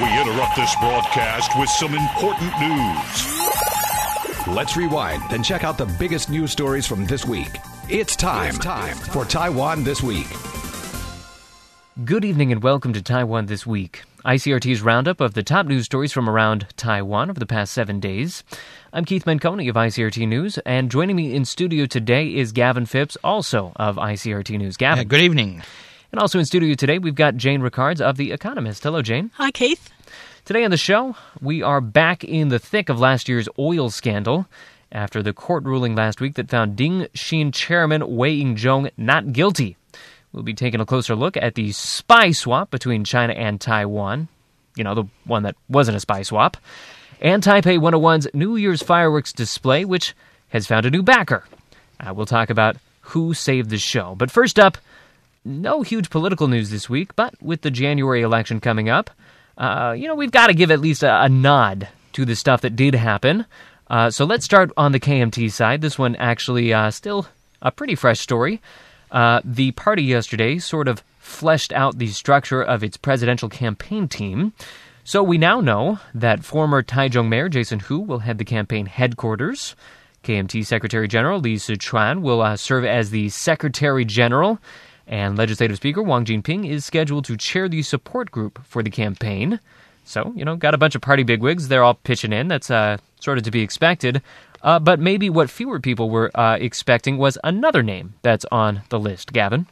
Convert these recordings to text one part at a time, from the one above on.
We interrupt this broadcast with some important news. Let's rewind and check out the biggest news stories from this week. It's time, it's time for Taiwan This Week. Good evening and welcome to Taiwan This Week, ICRT's roundup of the top news stories from around Taiwan over the past seven days. I'm Keith Menconi of ICRT News, and joining me in studio today is Gavin Phipps, also of ICRT News. Gavin. Uh, good evening. And also in studio today, we've got Jane Rickards of The Economist. Hello, Jane. Hi, Keith. Today on the show, we are back in the thick of last year's oil scandal after the court ruling last week that found Ding Xin chairman Wei Ying-jong not guilty. We'll be taking a closer look at the spy swap between China and Taiwan. You know, the one that wasn't a spy swap. And Taipei 101's New Year's fireworks display, which has found a new backer. Uh, we'll talk about who saved the show. But first up, no huge political news this week, but with the January election coming up, uh, you know, we've got to give at least a, a, nod to the stuff that did happen. Uh, so let's start on the KMT side. This one actually uh, still a pretty fresh story. Uh, the party yesterday sort of fleshed out the structure of its presidential campaign team. So we now know that former Taichung Mayor Jason Hu will head the campaign headquarters. KMT Secretary General Li Shu-chuan will uh, serve as the Secretary General and Legislative Speaker Wang Jinping is scheduled to chair the support group for the campaign. So, you know, got a bunch of party bigwigs. They're all pitching in. That's uh, sort of to be expected. Uh, but maybe what fewer people were uh, expecting was another name that's on the list. Gavin?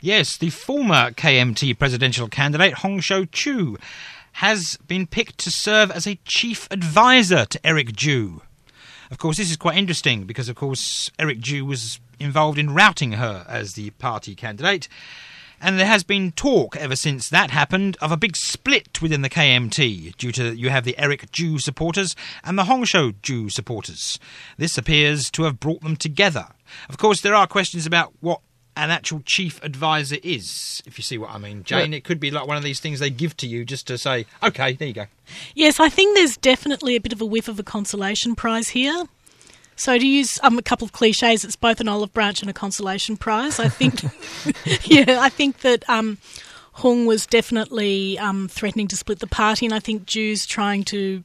Yes, the former KMT presidential candidate, Hung Hsiu-chu, has been picked to serve as a chief advisor to Eric Chu. Of course, this is quite interesting because, of course, Eric Chu was involved in routing her as the party candidate. And there has been talk ever since that happened of a big split within the KMT due to you have the Eric Chu supporters and the Hung Hsiu-chu supporters. This appears to have brought them together. Of course, there are questions about what an actual chief advisor is, if you see what I mean, Jane. It could be like one of these things they give to you just to say, okay, there you go. Yes, I think there's definitely a bit of a whiff of a consolation prize here. So to use um, a couple of cliches, it's both an olive branch and a consolation prize. I think, yeah, I think that um, Hung was definitely um, threatening to split the party, and I think Chu's trying to,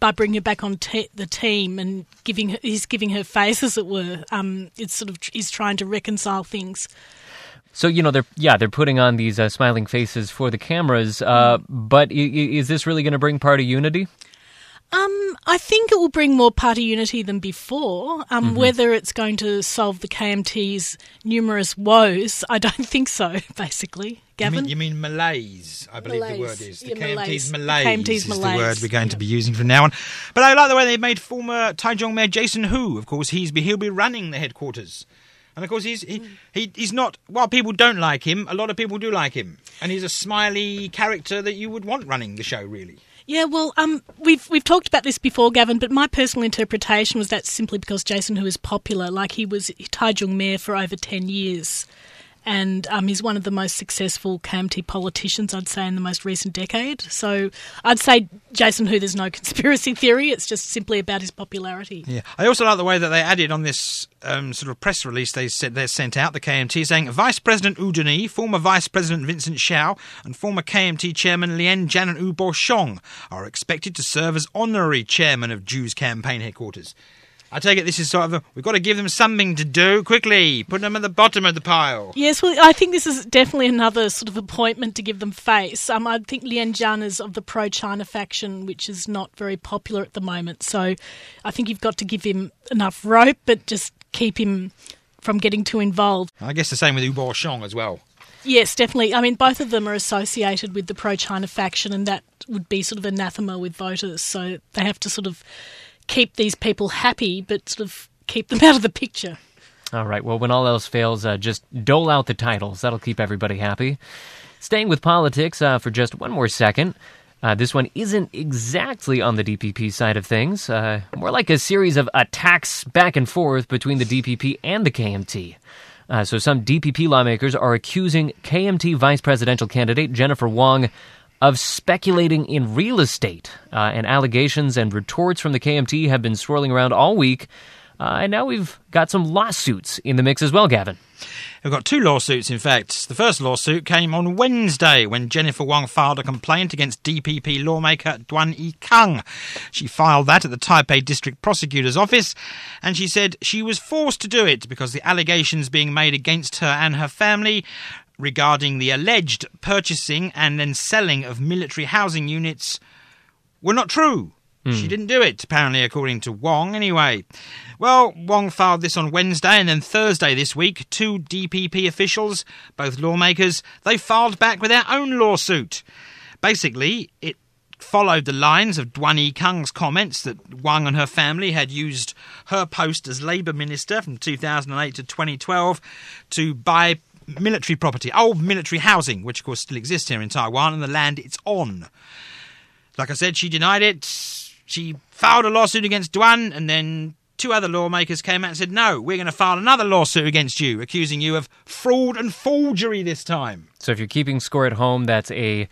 by bringing her back on te- the team and giving her, he's giving her face, as it were. Um, it's sort of he's trying to reconcile things. So you know they're yeah they're putting on these uh, smiling faces for the cameras, uh, but I- is this really going to bring party unity? Um, I think it will bring more party unity than before. Um, mm-hmm. Whether it's going to solve the KMT's numerous woes, I don't think so. Basically, Gavin. You mean, you mean malaise? I believe malaise. the word is the yeah, KMT's malaise. malaise. KMT's is malaise. the word we're going yeah. to be using from now on. But I like the way they made former Taichung Mayor Jason Hu. Of course, he's he'll be running the headquarters. And of course, he's he, he, he's not. While people don't like him, a lot of people do like him, and he's a smiley character that you would want running the show. Really, Yeah, well, um, we've we've talked about this before, Gavin. But my personal interpretation was that simply because Jason, Hu is popular, like he was Taichung mayor for over ten years, and um, he's one of the most successful KMT politicians, I'd say, in the most recent decade. So I'd say Jason, Hu, there's no conspiracy theory. It's just simply about his popularity. Yeah, I also like the way that they added on this um, sort of press release they said they sent out the KMT saying Vice President Wu Den-yih, former Vice President Vincent Siew, and former KMT Chairman Lien Chan and Wu Poh-hsiung are expected to serve as honorary chairman of Chu's campaign headquarters. I take it this is sort of a, we've got to give them something to do quickly, put them at the bottom of the pile. Yes, well, I think this is definitely another sort of appointment to give them face. Um, I think Lien Chan is of the pro China faction, which is not very popular at the moment. So I think you've got to give him enough rope, but just keep him from getting too involved. I guess the same with Wu Poh-hsiung as well. Yes, definitely. I mean, both of them are associated with the pro China faction, and that would be sort of anathema with voters. So they have to sort of keep these people happy, but sort of keep them out of the picture. All right. Well, when all else fails, uh, just dole out the titles. That'll keep everybody happy. Staying with politics uh, for just one more second. Uh, this one isn't exactly on the DPP side of things, uh, more like a series of attacks back and forth between the DPP and the KMT. Uh, so, some DPP lawmakers are accusing KMT vice presidential candidate Jennifer Wong of speculating in real estate. Uh, and allegations and retorts from the KMT have been swirling around all week. Uh, and now we've got some lawsuits in the mix as well, Gavin. We've got two lawsuits, in fact. The first lawsuit came on Wednesday when Jennifer Wong filed a complaint against DPP lawmaker Duan Yi-kang. She filed that at the Taipei District Prosecutor's Office, and she said she was forced to do it because the allegations being made against her and her family regarding the alleged purchasing and then selling of military housing units were not true. She hmm. didn't do it, apparently, according to Wong, anyway. Well, Wong filed this on Wednesday, and then Thursday this week, two DPP officials, both lawmakers, they filed back with their own lawsuit. Basically, it followed the lines of Duan Yi-kang's comments that Wang and her family had used her post as Labour Minister from 2008 to 2012 to buy military property, old military housing, which of course still exists here in Taiwan, and the land it's on. Like I said, she denied it. She filed a lawsuit against Duan, and then two other lawmakers came out and said, No, we're going to file another lawsuit against you, accusing you of fraud and forgery this time. So if you're keeping score at home, that's a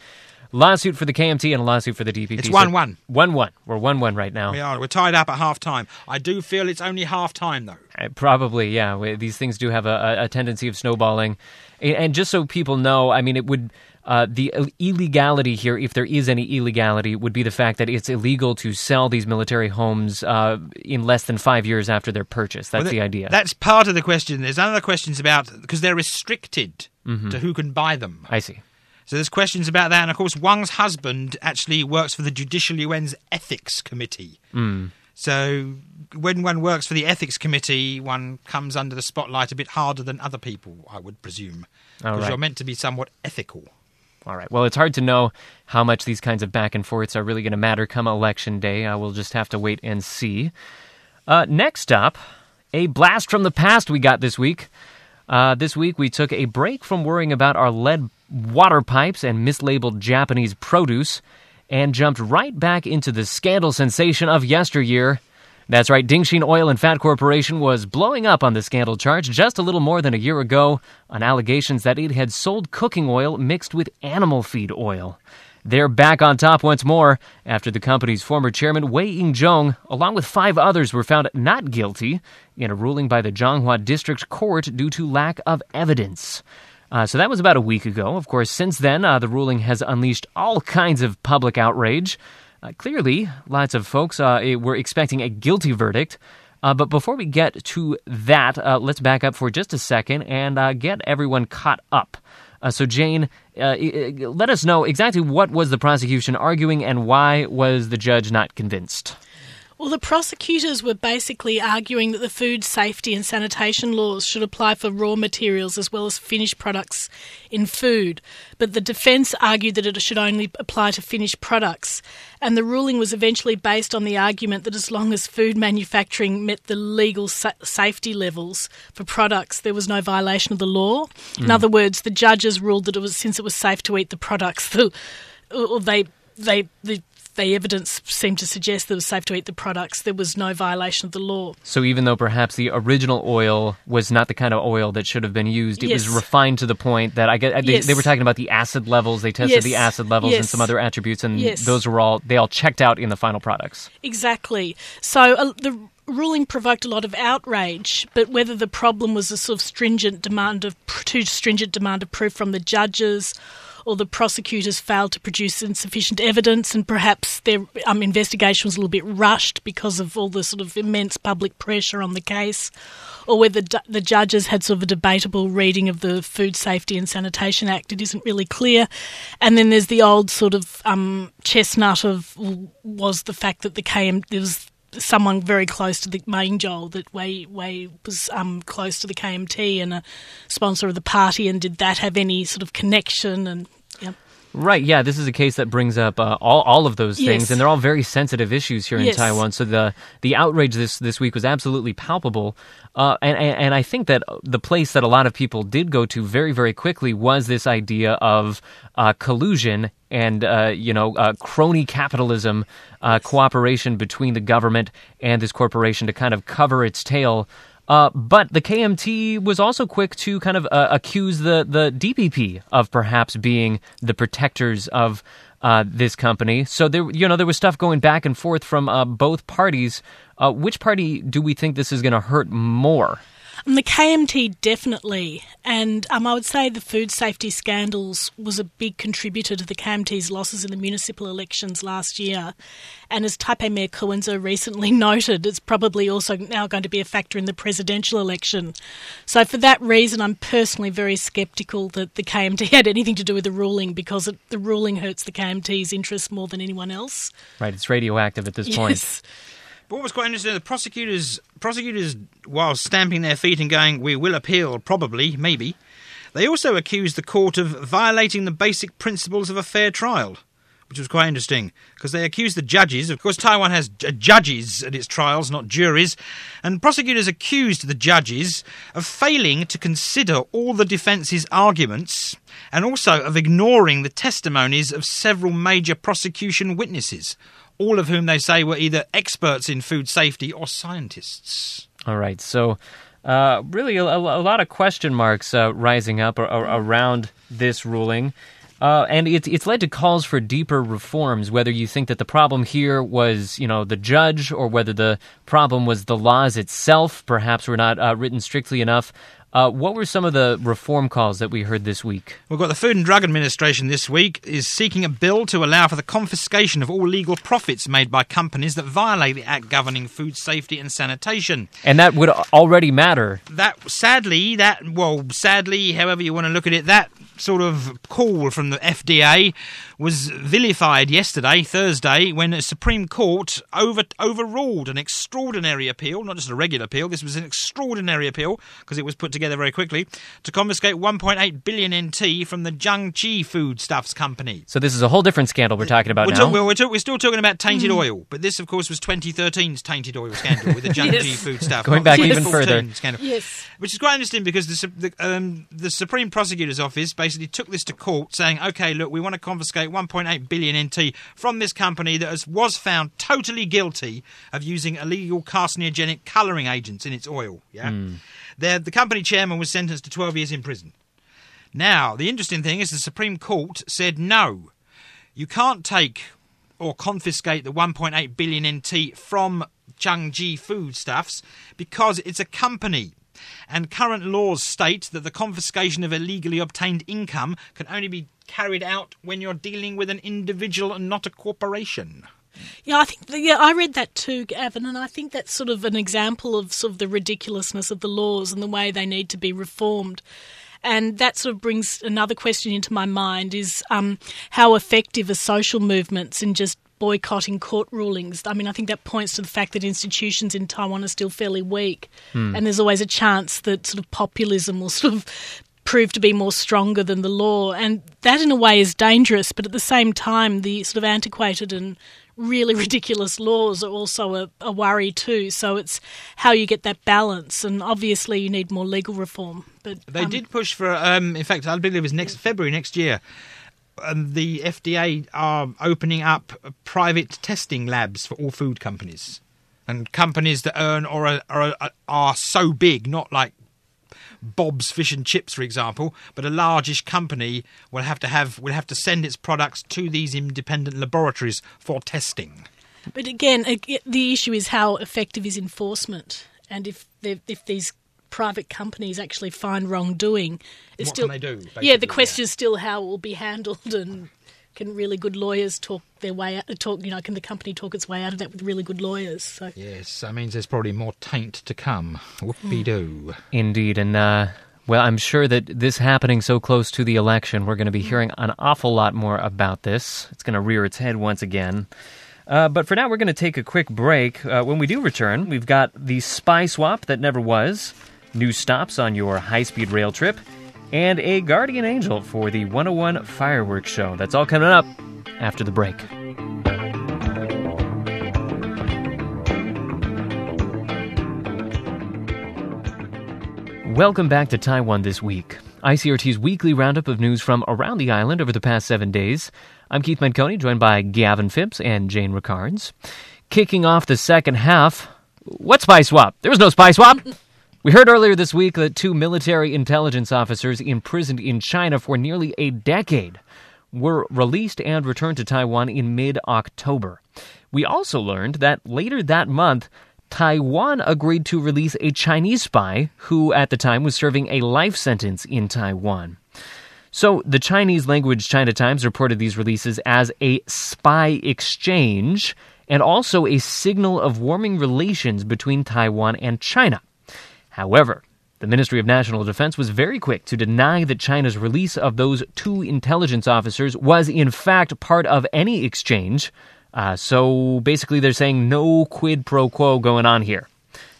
lawsuit for the KMT and a lawsuit for the DPP. It's So- 1-1. 1-1. We're 1-1 right now. We are. We're tied up at half time. I do feel it's only half time, though. Uh, Probably, yeah. We- These things do have a, a- tendency of snowballing. And just so people know, I mean, it would. Uh, the illegality here, if there is any illegality, would be the fact that it's illegal to sell these military homes uh, in less than five years after their purchase. That's Well, the idea. That's part of the question. There's other questions about because they're restricted to who can buy them. I see. So there's questions about that, and of course, Wang's husband actually works for the Judicial Yuan's Ethics Committee. So when one works for the Ethics Committee, one comes under the spotlight a bit harder than other people, I would presume, because right. you're meant to be somewhat ethical. All right. Well, it's hard to know how much these kinds of back and forths are really going to matter come election day. Uh, we'll just have to wait and see. Uh, next up, a blast from the past we got this week. Uh, this week, we took a break from worrying about our lead water pipes and mislabeled Japanese produce and jumped right back into the scandal sensation of yesteryear. That's right, Dingxin Oil and Fat Corporation was blowing up on the scandal charge just a little more than a year ago on allegations that it had sold cooking oil mixed with animal feed oil. They're back on top once more after the company's former chairman Wei Ying-jong, along with five others, were found not guilty in a ruling by the Zhanghua District Court due to lack of evidence. Uh, so that was about a week ago. Of course, since then, uh, the ruling has unleashed all kinds of public outrage. Uh, clearly, lots of folks uh, eh, were expecting a guilty verdict. Uh, but before we get to that, uh, let's back up for just a second and get everyone caught up. So, Jane, i- i- let us know exactly what was the prosecution arguing and why was the judge not convinced. Well, the prosecutors were basically arguing that the food safety and sanitation laws should apply for raw materials as well as finished products in food. But the defence argued that it should only apply to finished products. And the ruling was eventually based on the argument that as long as food manufacturing met the legal sa- safety levels for products, there was no violation of the law. In mm. other words, the judges ruled that it was since it was safe to eat the products, the, or they they the the evidence seemed to suggest that it was safe to eat the products. There was no violation of the law. So, even though perhaps the original oil was not the kind of oil that should have been used, it was refined to the point that I get they, Yes. they were talking about the acid levels. They tested Yes. the acid levels and some other attributes, and those were all they all checked out in the final products. Exactly. So uh, the ruling provoked a lot of outrage, but whether the problem was a sort of stringent demand of too stringent demand of proof from the judges. Or the prosecutors failed to produce insufficient evidence, and perhaps their um, investigation was a little bit rushed because of all the sort of immense public pressure on the case, or whether the, judges had sort of a debatable reading of the Food Safety and Sanitation Act. It isn't really clear. And then there's the old sort of um, chestnut of was the fact that the KM there was someone very close to the main Joel that Wei Wei was um, close to the KMT and a sponsor of the party, and did that have any sort of connection? And yeah. Right, yeah, this is a case that brings up uh, all, all of those things, Yes. and they're all very sensitive issues here in Taiwan. So the the outrage this this week was absolutely palpable, uh, and, and and I think that the place that a lot of people did go to very very quickly was this idea of uh, collusion and uh, you know uh, crony capitalism, uh, cooperation between the government and this corporation to kind of cover its tail. Uh, but the KMT was also quick to kind of uh, accuse the, the DPP of perhaps being the protectors of uh, this company. So there, you know, there was stuff going back and forth from uh, both parties. Uh, which party do we think this is going to hurt more? And the KMT definitely, and um, I would say the food safety scandals was a big contributor to the KMT's losses in the municipal elections last year. And as Taipei Mayor Ko Wen-je recently noted, it's probably also now going to be a factor in the presidential election. So for that reason, I'm personally very sceptical that the KMT had anything to do with the ruling because it, the ruling hurts the KMT's interests more than anyone else. Right, it's radioactive at this Yes. point. But what was quite interesting, the prosecutors, prosecutors, while stamping their feet and going, "We will appeal, probably, maybe," they also accused the court of violating the basic principles of a fair trial, which was quite interesting because they accused the judges. Of course, Taiwan has j- judges at its trials, not juries, and prosecutors accused the judges of failing to consider all the defence's arguments and also of ignoring the testimonies of several major prosecution witnesses all of whom they say were either experts in food safety or scientists. All right, so uh, really a, a lot of question marks uh, rising up ar- ar- around this ruling. Uh, and it, it's led to calls for deeper reforms. Whether you think that the problem here was, you know, the judge, or whether the problem was the laws itself, perhaps were not uh, written strictly enough. Uh, what were some of the reform calls that we heard this week? We've got the Food and Drug Administration this week is seeking a bill to allow for the confiscation of all legal profits made by companies that violate the Act governing food safety and sanitation. And that would already matter. That sadly, that well, sadly, however you want to look at it, that sort of call from the FDA was vilified yesterday, Thursday, when the Supreme Court over, overruled an extraordinary appeal, not just a regular appeal, this was an extraordinary appeal because it was put together very quickly, to confiscate 1.8 billion NT from the Chang Chi Foodstuffs Company. So this is a whole different scandal we're talking about We're, now. talk- well, we're, talk- we're still talking about tainted oil, but this, of course, was 2013's tainted oil scandal with the Chang Chi Yes. Foodstuff. Going back even further. Scandal. Yes. Which is quite interesting because the, the, um, the Supreme Prosecutor's Office basically took this to court saying, okay, look, we want to confiscate 1.8 billion NT from this company that has, was found totally guilty of using illegal carcinogenic colouring agents in its oil. Yeah, hmm. Their- the company chairman was sentenced to 12 years in prison. Now, the interesting thing is the Supreme Court said no, you can't take or confiscate the 1.8 billion NT from Changji Foodstuffs because it's a company. And current laws state that the confiscation of illegally obtained income can only be carried out when you're dealing with an individual and not a corporation. Yeah, I think yeah, I read that too, Gavin, and I think that's sort of an example of sort of the ridiculousness of the laws and the way they need to be reformed. And that sort of brings another question into my mind: is um, how effective are social movements in just boycotting court rulings? I mean, I think that points to the fact that institutions in Taiwan are still fairly weak, and there's always a chance that sort of populism will sort of prove to be more stronger than the law. And that, in a way, is dangerous. But at the same time, the sort of antiquated and really ridiculous laws are also a, a worry too. So it's how you get that balance. And obviously, you need more legal reform. But They um, did push for, um, in fact, I believe it was next February next year. Um, the FDA are opening up private testing labs for all food companies, and companies that earn or are, are, are so big, not like Bob's Fish and Chips, for example, but a largish company will have to have will have to send its products to these independent laboratories for testing. But again, the issue is how effective is enforcement, and if if these private companies actually find wrongdoing, it's What still can they do, Yeah, the question yeah. is still how it will be handled, and can really good lawyers talk their way out? Talk, you know, can the company talk its way out of that with really good lawyers? So Yes, that means there's probably more taint to come. Whoopie doo. Indeed, and uh, well, I'm sure that this happening so close to the election, we're going to be hearing an awful lot more about this. It's going to rear its head once again. Uh, but for now, we're going to take a quick break. Uh, when we do return, we've got the spy swap that never was, new stops on your high speed rail trip, and a guardian angel for the 101 fireworks show. That's all coming up after the break. Welcome back to Taiwan This Week, ICRT's weekly roundup of news from around the island over the past seven days. I'm Keith Menconi, joined by Gavin Phipps and Jane Rickards. Kicking off the second half, what spy swap? There was no spy swap! We heard earlier this week that two military intelligence officers imprisoned in China for nearly a decade were released and returned to Taiwan in mid October. We also learned that later that month, Taiwan agreed to release a Chinese spy who at the time was serving a life sentence in Taiwan. So, the Chinese language China Times reported these releases as a spy exchange and also a signal of warming relations between Taiwan and China. However, the Ministry of National Defense was very quick to deny that China's release of those two intelligence officers was, in fact, part of any exchange. Uh, so basically, they're saying no quid pro quo going on here.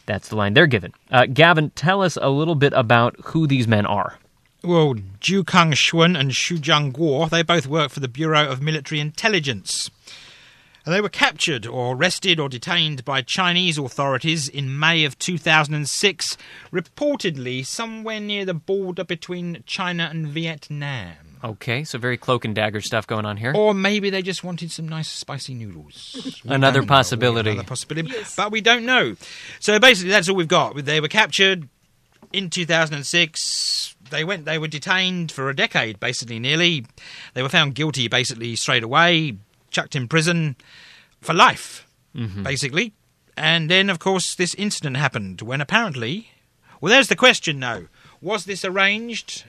That's the line they're given. Uh, Gavin, tell us a little bit about who these men are. Well, Zhu Kang Shun and Xu Guo, they both work for the Bureau of Military Intelligence. And they were captured or arrested or detained by Chinese authorities in May of 2006, reportedly somewhere near the border between China and Vietnam. Okay, so very cloak and dagger stuff going on here. Or maybe they just wanted some nice spicy noodles. Another don't know. possibility. Another possibility. But we don't know. So basically, that's all we've got. They were captured in 2006. They went. They were detained for a decade, basically, nearly. They were found guilty, basically, straight away, chucked in prison for life, basically. And then, of course, this incident happened when apparently. Well, there's the question, now. Was this arranged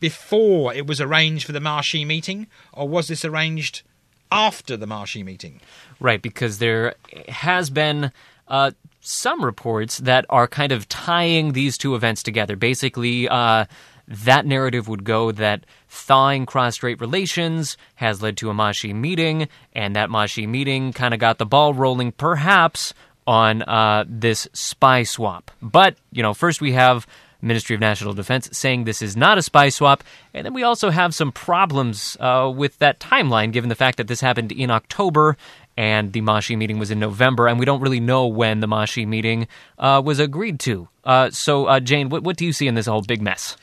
before it was arranged for the Ma-Xi meeting, or was this arranged after the Ma-Xi meeting? Right, because there has been uh, some reports that are kind of tying these two events together. Basically, uh, that narrative would go that thawing cross strait relations has led to a Ma-Xi meeting, and that Ma-Xi meeting kind of got the ball rolling, perhaps, on uh, this spy swap. But, you know, first we have Ministry of National Defense saying this is not a spy swap, and then we also have some problems uh, with that timeline, given the fact that this happened in October and the Ma-Xi meeting was in November, and we don't really know when the Ma-Xi meeting uh, was agreed to. Uh, so, uh, Jane, what, what do you see in this whole big mess?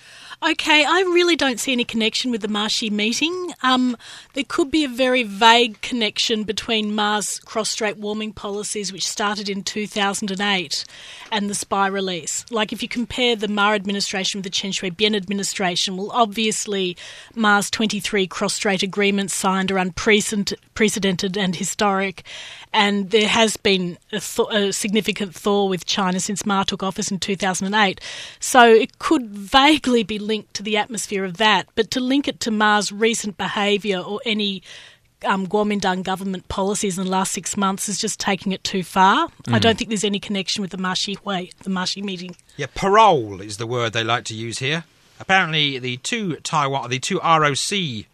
Okay, I really don't see any connection with the Ma-Xi meeting. Um, there could be a very vague connection between Ma's cross-strait warming policies, which started in 2008, and the spy release. Like, if you compare the Ma administration with the Chen Shui-bian administration, well, obviously, Ma's 23 cross-strait agreements signed are unprecedented and historic, and there has been a, th- a significant thaw with China since Ma took office in 2008. So it could vaguely be linked to the atmosphere of that, but to link it to Ma's recent behaviour or any um, Kuomintang government policies in the last six months is just taking it too far. I mm. don't think there's any connection with the Ma-Xi way, the Ma-Xi meeting. Yeah, parole is the word they like to use here. Apparently, the two Taiwan, the two ROC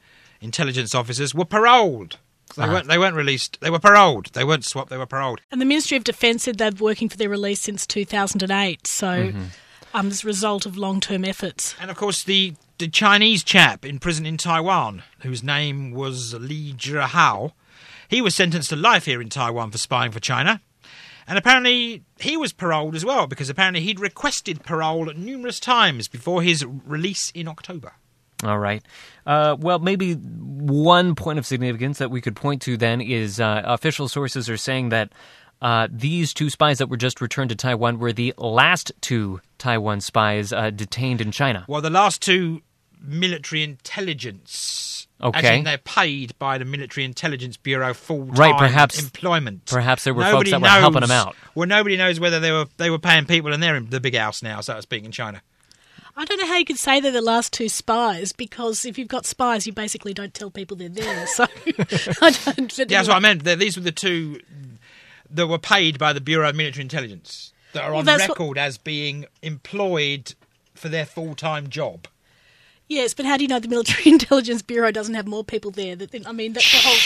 intelligence officers were paroled. They ah. weren't. They weren't released. They were paroled. They weren't swapped. They were paroled. And the Ministry of Defence said they've been working for their release since 2008. So, mm-hmm. Um, as a result of long-term efforts. And of course, the the Chinese chap in prison in Taiwan, whose name was Li Zhihao, he was sentenced to life here in Taiwan for spying for China. And apparently, he was paroled as well because apparently he'd requested parole numerous times before his release in October. All right. Uh, well, maybe one point of significance that we could point to then is uh, official sources are saying that uh, these two spies that were just returned to Taiwan were the last two Taiwan spies uh, detained in China. Well, the last two military intelligence. As Okay. in they're paid by the Military Intelligence Bureau full time Right, perhaps- employment. perhaps there were folks Nobody that were helping them out. Well, nobody knows whether they were they were paying people and they're in the big house now, so to speak, in China. I don't know how you could say they're the last two spies because if you've got spies, you basically don't tell people they're there. So I don't. Yeah, that's what I meant. These were the two that were paid by the Bureau of Military Intelligence that are Well, on that's what- record as being employed for their full time job. Yes, but how do you know the Military Intelligence Bureau doesn't have more people there? That I mean, that's the whole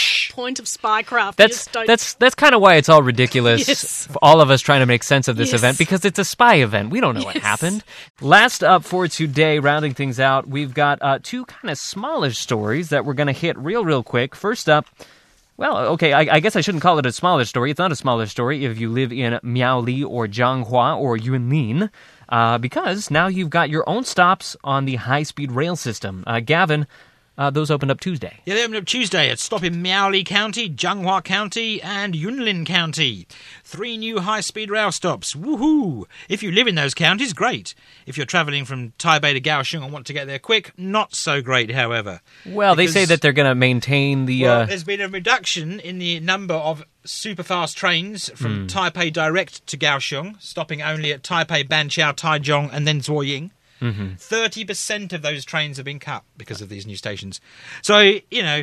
point of spycraft. You That's that's that's kind of why it's all ridiculous Yes. for all of us trying to make sense of this Yes. event because it's a spy event. We don't know what happened. Last up for today, rounding things out, we've got uh, two kind of smallish stories that we're going to hit real, real quick. First up. Well, okay, I, I guess I shouldn't call it a smaller story. It's not a smaller story if you live in Miaoli or Zhanghua or Yunlin, uh, because now you've got your own stops on the high speed rail system. Uh, Gavin, uh, those opened up Tuesday. Yeah, they opened up Tuesday at stop in Miaoli County, Zhanghua County, and Yunlin County. Three new high-speed rail stops. Woohoo! If you live in those counties, great. If you're travelling from Taipei to Kaohsiung and want to get there quick, not so great, however. Well, they say that they're going to maintain the. Well, uh, there's been a reduction in the number of superfast trains from Taipei direct to Kaohsiung, stopping only at Taipei, Banqiao, Taichung, and then Zuoying. Mm-hmm. 30 percent of those trains have been cut because of these new stations. So you know,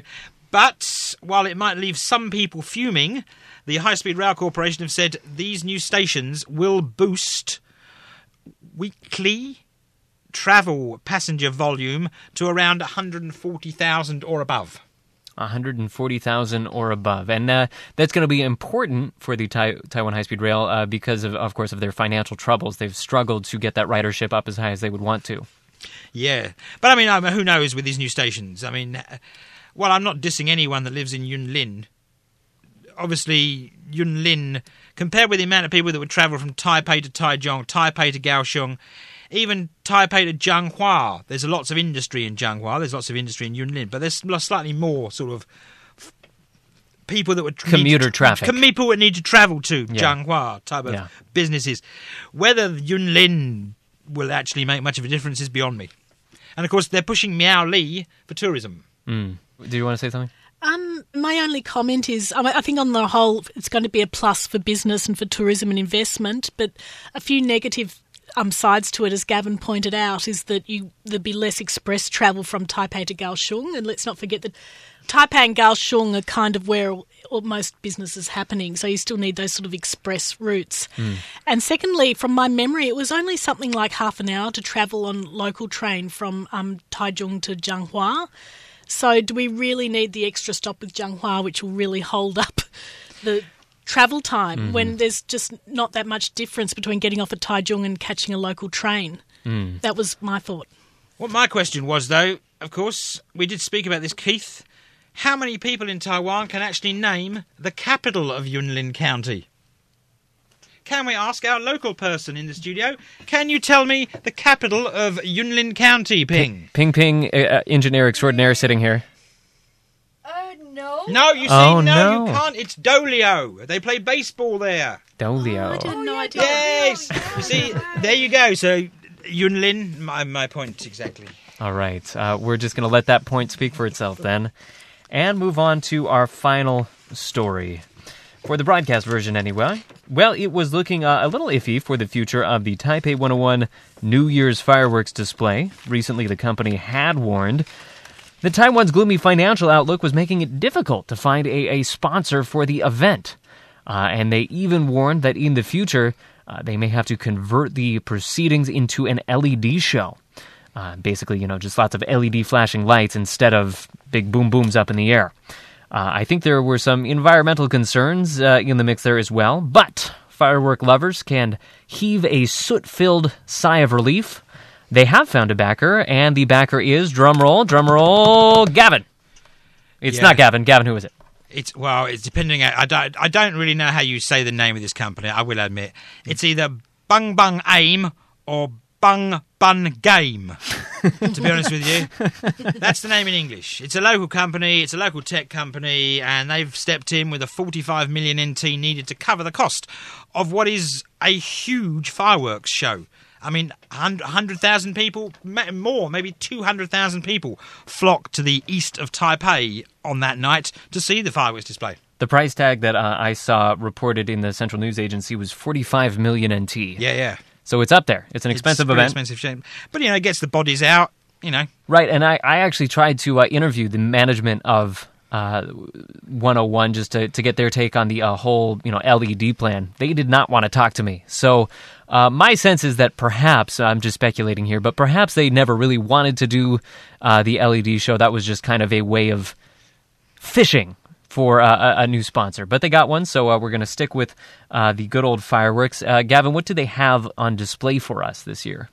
but while it might leave some people fuming, the High Speed Rail Corporation have said these new stations will boost weekly travel passenger volume to around 140,000 or above. 140,000 or above. And uh, that's going to be important for the tai- Taiwan High Speed Rail uh, because, of, of course, of their financial troubles. They've struggled to get that ridership up as high as they would want to. Yeah, but I mean, I mean, who knows with these new stations? I mean, well, I'm not dissing anyone that lives in Yunlin. Obviously, Yunlin, compared with the amount of people that would travel from Taipei to Taichung, Taipei to Kaohsiung, even Taipei to Zhanghua, there's lots of industry in Zhanghua. There's lots of industry in Yunlin, but there's slightly more sort of people that would tr- need Commuter to, traffic. com- people would need to travel to Yeah. Zhanghua type of Yeah. businesses. Whether Yunlin will actually make much of a difference is beyond me. And of course, they're pushing Miao Li for tourism. Do you want to say something? Um, my only comment is, I think on the whole, it's going to be a plus for business and for tourism and investment. But a few negative um, sides to it, as Gavin pointed out, is that you there'd be less express travel from Taipei to Kaohsiung, and let's not forget that Taipei and Kaohsiung are kind of where all, all- most business is happening. So you still need those sort of express routes. And secondly, from my memory, it was only something like half an hour to travel on local train from um, Taichung to Zhanghua. So, do we really need the extra stop with Zhanghua, which will really hold up the travel time when there's just not that much difference between getting off at Taichung and catching a local train? That was my thought. What my question was, though, of course, we did speak about this, Keith. How many people in Taiwan can actually name the capital of Yunlin County? Can we ask our local person in the studio? Can you tell me the capital of Yunlin County, Ping? Ping Ping, uh, uh, engineer extraordinaire, sitting here. Oh no! No, you see, Oh, no, no. you can't. It's Douliu. They play baseball there. Douliu. I didn't know. I did. Yes. You see, there you go. So, Yunlin, my, my point exactly. All right. Uh, we're just going to let that point speak for itself then. And move on to our final story. For the broadcast version, anyway. Well, it was looking uh, a little iffy for the future of the Taipei 101 New Year's fireworks display. Recently, the company had warned that Taiwan's gloomy financial outlook was making it difficult to find a, a sponsor for the event. Uh, and they even warned that in the future, uh, they may have to convert the proceedings into an LED show. Uh, basically, you know, just lots of LED flashing lights instead of big boom booms up in the air. Uh, I think there were some environmental concerns uh, in the mix there as well, but firework lovers can heave a soot filled sigh of relief. They have found a backer, and the backer is, drumroll, drumroll, Gavin. It's Yeah. not Gavin. Gavin, who is it? It's well, it's depending. I don't. I don't really know how you say the name of this company. I will admit, it's either Bung Bung Aim or Bung Bun Game. to be honest with you, that's the name in English. It's a local company. It's a local tech company, and they've stepped in with a 45 million NT needed to cover the cost of what is a huge fireworks show. I mean, 100,000 people, more, maybe 200,000 people flocked to the east of Taipei on that night to see the fireworks display. The price tag that uh, I saw reported in the Central News Agency was 45 million NT. Yeah, yeah. So it's up there. It's an expensive it's event. expensive shape. But, you know, it gets the bodies out, you know. Right, and I, I actually tried to uh, interview the management of uh, 101 just to, to get their take on the uh, whole you know LED plan. They did not want to talk to me. So uh, my sense is that perhaps I'm just speculating here, but perhaps they never really wanted to do uh, the LED show. That was just kind of a way of fishing for uh, a, a new sponsor. But they got one, so uh, we're going to stick with uh, the good old fireworks. Uh, Gavin, what do they have on display for us this year?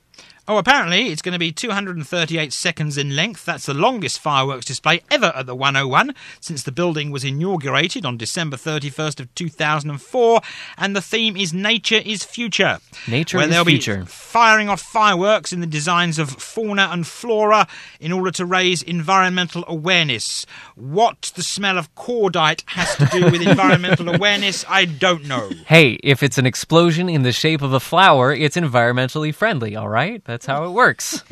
Oh, apparently it's going to be 238 seconds in length. That's the longest fireworks display ever at the 101 since the building was inaugurated on December 31st of 2004. And the theme is Nature is Future. Nature where is they'll future. be firing off fireworks in the designs of fauna and flora in order to raise environmental awareness. What the smell of cordite has to do with environmental awareness, I don't know. Hey, if it's an explosion in the shape of a flower, it's environmentally friendly, all right? That's how it works.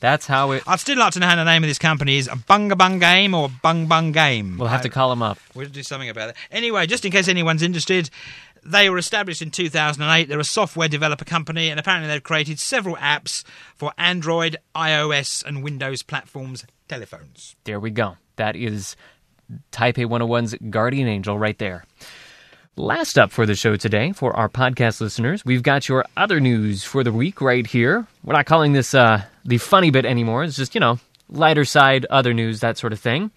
That's how it. I'd still like to know how the name of this company is A Bunga Bung Game or Bung Bung Game. We'll have to call them up. We'll do something about it. Anyway, just in case anyone's interested, they were established in 2008. They're a software developer company, and apparently they've created several apps for Android, iOS, and Windows platforms telephones. There we go. That is Taipei 101's guardian angel right there. Last up for the show today, for our podcast listeners, we've got your other news for the week right here. We're not calling this uh, the funny bit anymore. It's just, you know, lighter side, other news, that sort of thing.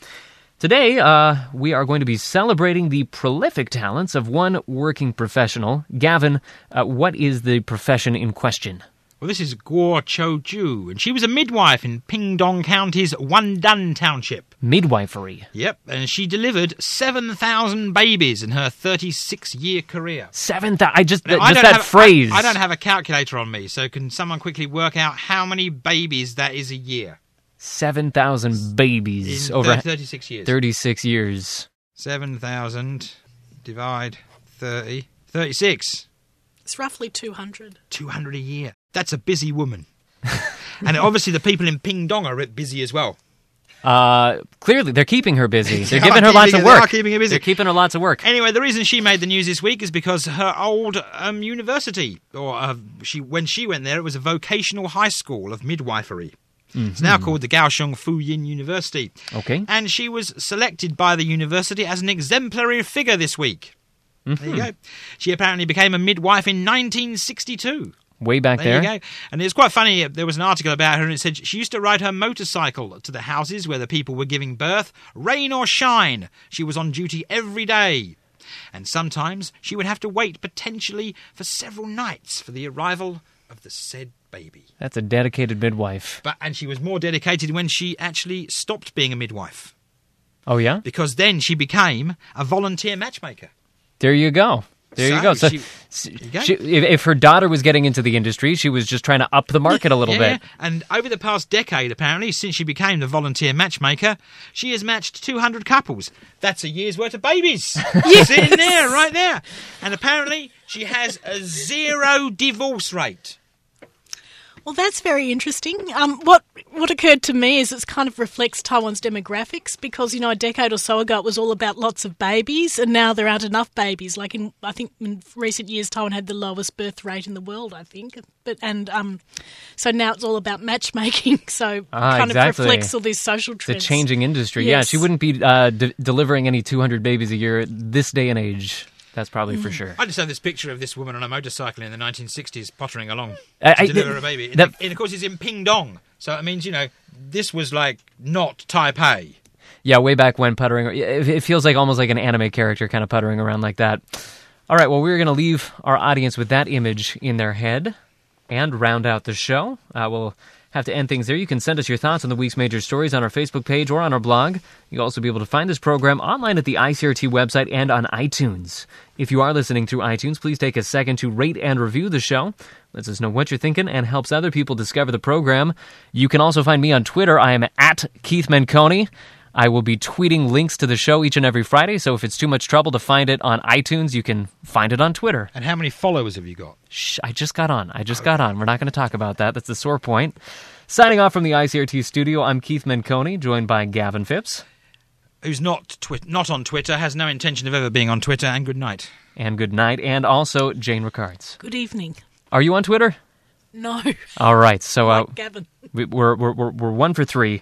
Today, uh, we are going to be celebrating the prolific talents of one working professional. Gavin, uh, what is the profession in question? Well, this is Guo Cho Ju, and she was a midwife in Pingdong County's Wandun Township. Midwifery. Yep, and she delivered 7,000 babies in her 36 year career. Seven thousand. I just, Now, th- I just don't that have- phrase. I, I don't have a calculator on me, so can someone quickly work out how many babies that is a year? 7,000 babies In over 30 36 years. 36 years. 7,000 divide 30. 36. It's roughly 200. 200 a year. That's a busy woman. and obviously, the people in Pingdong are busy as well. Uh, clearly, they're keeping her busy. They're They giving her lots of her- they work. are keeping her busy. They're keeping her lots of work. Anyway, the reason she made the news this week is because her old um, university, or uh, she when she went there, it was a vocational high school of midwifery. It's now called the Kaohsiung Fooyin University. Okay. And she was selected by the university as an exemplary figure this week. There you go. She apparently became a midwife in 1962. Way back There, there. And it's quite funny. uh, There was an article about her, and it said she used to ride her motorcycle to the houses where the people were giving birth, rain or shine. She was on duty every day. And sometimes she would have to wait potentially for several nights for the arrival of the said baby. That's a dedicated midwife. But and she was more dedicated when she actually stopped being a midwife Oh, yeah? because then she became a volunteer matchmaker. There you go. There you go. So, she- she- if, if her daughter was getting into the industry, she was just trying to up the market a little Yeah, bit. And over the past decade, apparently, since she became the volunteer matchmaker, she has matched 200 couples. That's a year's worth of babies. yes. Sitting there, right there. And apparently, she has a zero divorce rate. Well, that's very interesting. Um, what what occurred to me is it kind of reflects Taiwan's demographics because you know a decade or so ago it was all about lots of babies, and now there aren't enough babies. Like in I think in recent years, Taiwan had the lowest birth rate in the world. I think, but and um, so now it's all about matchmaking. So it Ah, kind exactly. of reflects all these social It's a trends. changing industry. Yeah, she wouldn't be uh, de- delivering any 200 babies a year this day and age. That's probably Mm. for sure. I just have this picture of this woman on a motorcycle in the 1960s pottering along I- to I- deliver a baby. And, that- and of course, it's in Pingdong. So it means, you know, this was like not Taipei. Yeah, way back when puttering. It, it feels like almost like an anime character kind of puttering around like that. All right, well, we're going to leave our audience with that image in their head and round out the show. Uh, we'll have to end things there. You can send us your thoughts on the week's major stories on our Facebook page or on our blog. You'll also be able to find this program online at the ICRT website and on iTunes. If you are listening through iTunes, please take a second to rate and review the show. Lets us know what you're thinking and helps other people discover the program. You can also find me on Twitter. I am at Keith Menconi. I will be tweeting links to the show each and every Friday, so if it's too much trouble to find it on iTunes, you can find it on Twitter. And how many followers have you got? Shh, I just got on. I just got on. We're not going to talk about that. That's the sore point. Signing off from the ICRT studio, I'm Keith Menconi, joined by Gavin Phipps. Who's not twi- not on Twitter, has no intention of ever being on Twitter, and good night. And good night. And also Jane Rickards. Good evening. Are you on Twitter? No, All right. So uh, Gavin. we're, we're, we're, we're one for three.